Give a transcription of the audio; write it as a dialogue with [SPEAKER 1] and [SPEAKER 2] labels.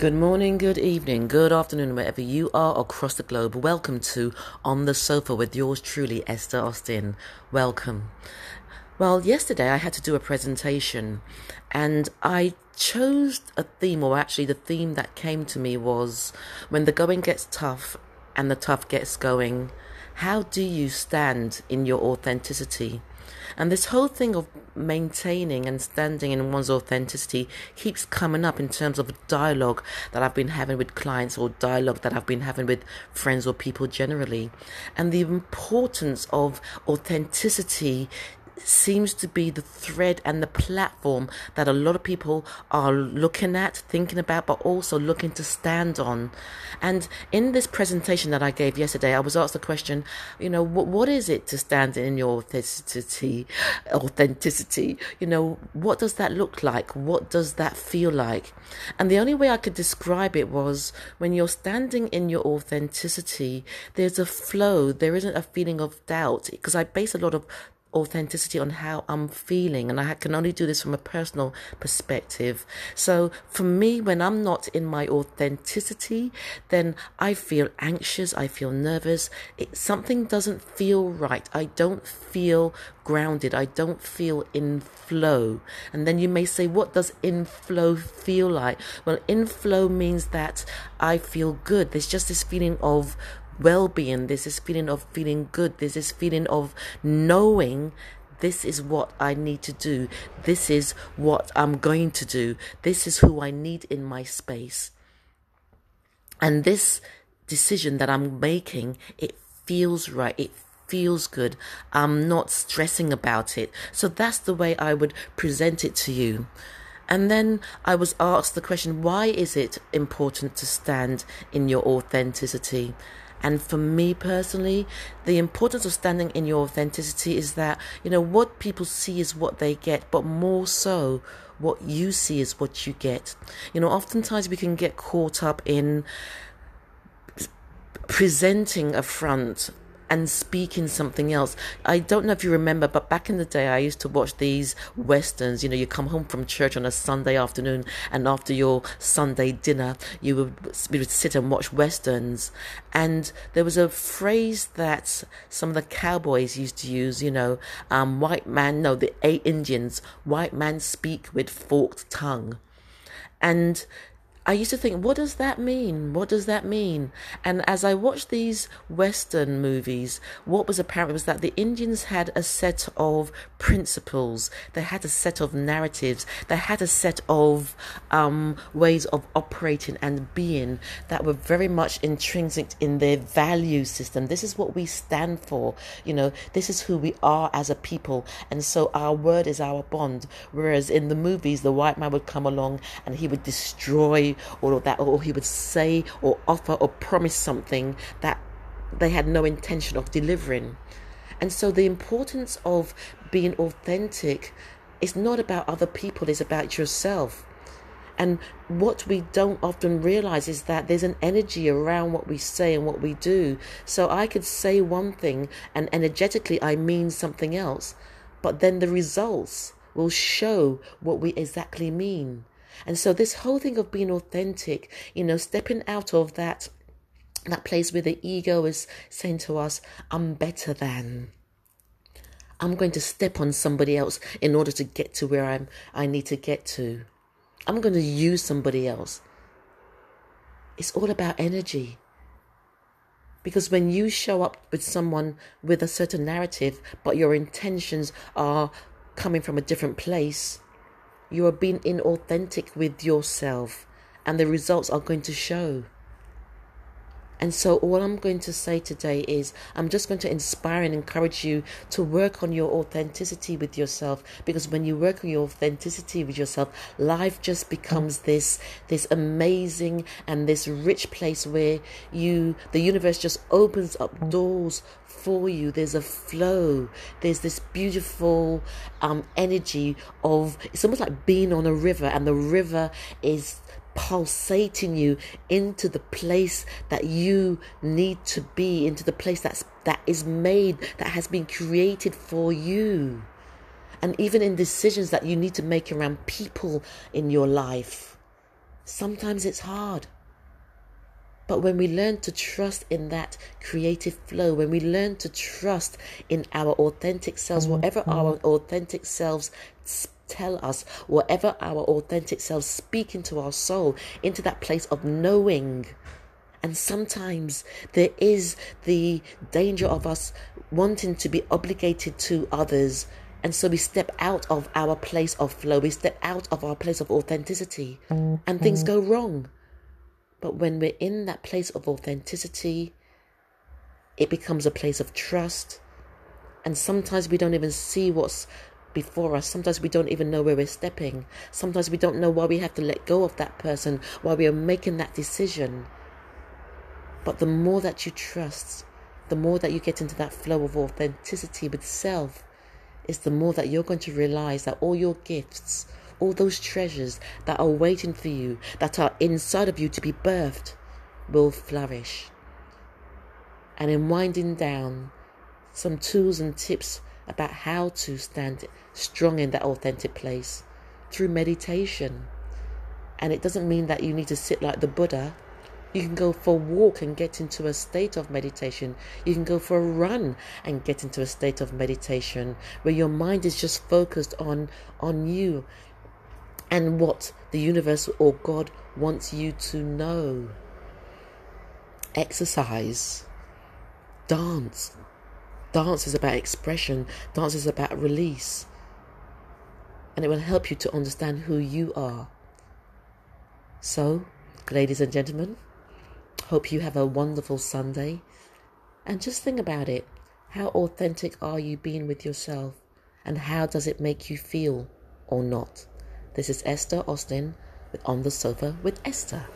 [SPEAKER 1] Good morning, good evening, good afternoon, wherever you are across the globe. Welcome to On the Sofa with yours truly, Esther Austin. Welcome. Well, yesterday I had to do a presentation and I chose a theme, or actually, the theme that came to me was when the going gets tough and the tough gets going, how do you stand in your authenticity? And this whole thing of maintaining and standing in one's authenticity keeps coming up in terms of dialogue that I've been having with clients or dialogue that I've been having with friends or people generally. And the importance of authenticity seems to be the thread and the platform that a lot of people are looking at, thinking about, but also looking to stand on. And in this presentation that I gave yesterday, I was asked the question, you know, what, what is it to stand in your authenticity? Authenticity, you know, what does that look like? What does that feel like? And the only way I could describe it was when you're standing in your authenticity, there's a flow, there isn't a feeling of doubt, because I base a lot of authenticity on how I'm feeling, and I can only do this from a personal perspective. So, for me, when I'm not in my authenticity, then I feel anxious, I feel nervous. It, something doesn't feel right. I don't feel grounded, I don't feel in flow. And then you may say, What does in flow feel like? Well, in flow means that I feel good. There's just this feeling of well being, there's this feeling of feeling good, there's this feeling of knowing this is what I need to do, this is what I'm going to do, this is who I need in my space. And this decision that I'm making, it feels right, it feels good. I'm not stressing about it. So that's the way I would present it to you. And then I was asked the question why is it important to stand in your authenticity? And for me personally, the importance of standing in your authenticity is that, you know, what people see is what they get, but more so, what you see is what you get. You know, oftentimes we can get caught up in presenting a front and speaking something else. I don't know if you remember, but back in the day, I used to watch these westerns. You know, you come home from church on a Sunday afternoon, and after your Sunday dinner, you would, you would sit and watch westerns. And there was a phrase that some of the cowboys used to use. You know, um, white man, no, the eight Indians, white man speak with forked tongue. And I used to think, what does that mean? What does that mean? And as I watched these Western movies, what was apparent was that the Indians had a set of principles, they had a set of narratives, they had a set of um, ways of operating and being that were very much intrinsic in their value system. This is what we stand for, you know, this is who we are as a people. And so our word is our bond. Whereas in the movies, the white man would come along and he would destroy or that, or he would say or offer or promise something that they had no intention of delivering. And so the importance of being authentic is not about other people, it's about yourself. And what we don't often realize is that there's an energy around what we say and what we do. So I could say one thing and energetically I mean something else, but then the results will show what we exactly mean. And so this whole thing of being authentic, you know, stepping out of that that place where the ego is saying to us, I'm better than. I'm going to step on somebody else in order to get to where I'm I need to get to. I'm going to use somebody else. It's all about energy. Because when you show up with someone with a certain narrative, but your intentions are coming from a different place, you are being inauthentic with yourself, and the results are going to show. And so, all I'm going to say today is I'm just going to inspire and encourage you to work on your authenticity with yourself because when you work on your authenticity with yourself, life just becomes this this amazing and this rich place where you the universe just opens up doors for you. There's a flow. There's this beautiful um, energy of it's almost like being on a river, and the river is pulsating you into the place that you need to be into the place that's that is made that has been created for you and even in decisions that you need to make around people in your life Sometimes it's hard. But when we learn to trust in that creative flow, when we learn to trust in our authentic selves, mm-hmm. whatever our mm-hmm. authentic selves tell us, whatever our authentic selves speak into our soul, into that place of knowing. And sometimes there is the danger of us wanting to be obligated to others. And so we step out of our place of flow, we step out of our place of authenticity, mm-hmm. and things go wrong. But when we're in that place of authenticity, it becomes a place of trust. And sometimes we don't even see what's before us. Sometimes we don't even know where we're stepping. Sometimes we don't know why we have to let go of that person, why we are making that decision. But the more that you trust, the more that you get into that flow of authenticity with self, is the more that you're going to realize that all your gifts, all those treasures that are waiting for you, that are inside of you to be birthed, will flourish. And in winding down, some tools and tips about how to stand strong in that authentic place through meditation. And it doesn't mean that you need to sit like the Buddha. You can go for a walk and get into a state of meditation. You can go for a run and get into a state of meditation where your mind is just focused on on you and what the universe or God wants you to know. Exercise, dance. Dance is about expression, dance is about release. And it will help you to understand who you are. So, ladies and gentlemen, hope you have a wonderful Sunday. And just think about it. How authentic are you being with yourself? And how does it make you feel or not? This is Esther Austin with On the Sofa with Esther.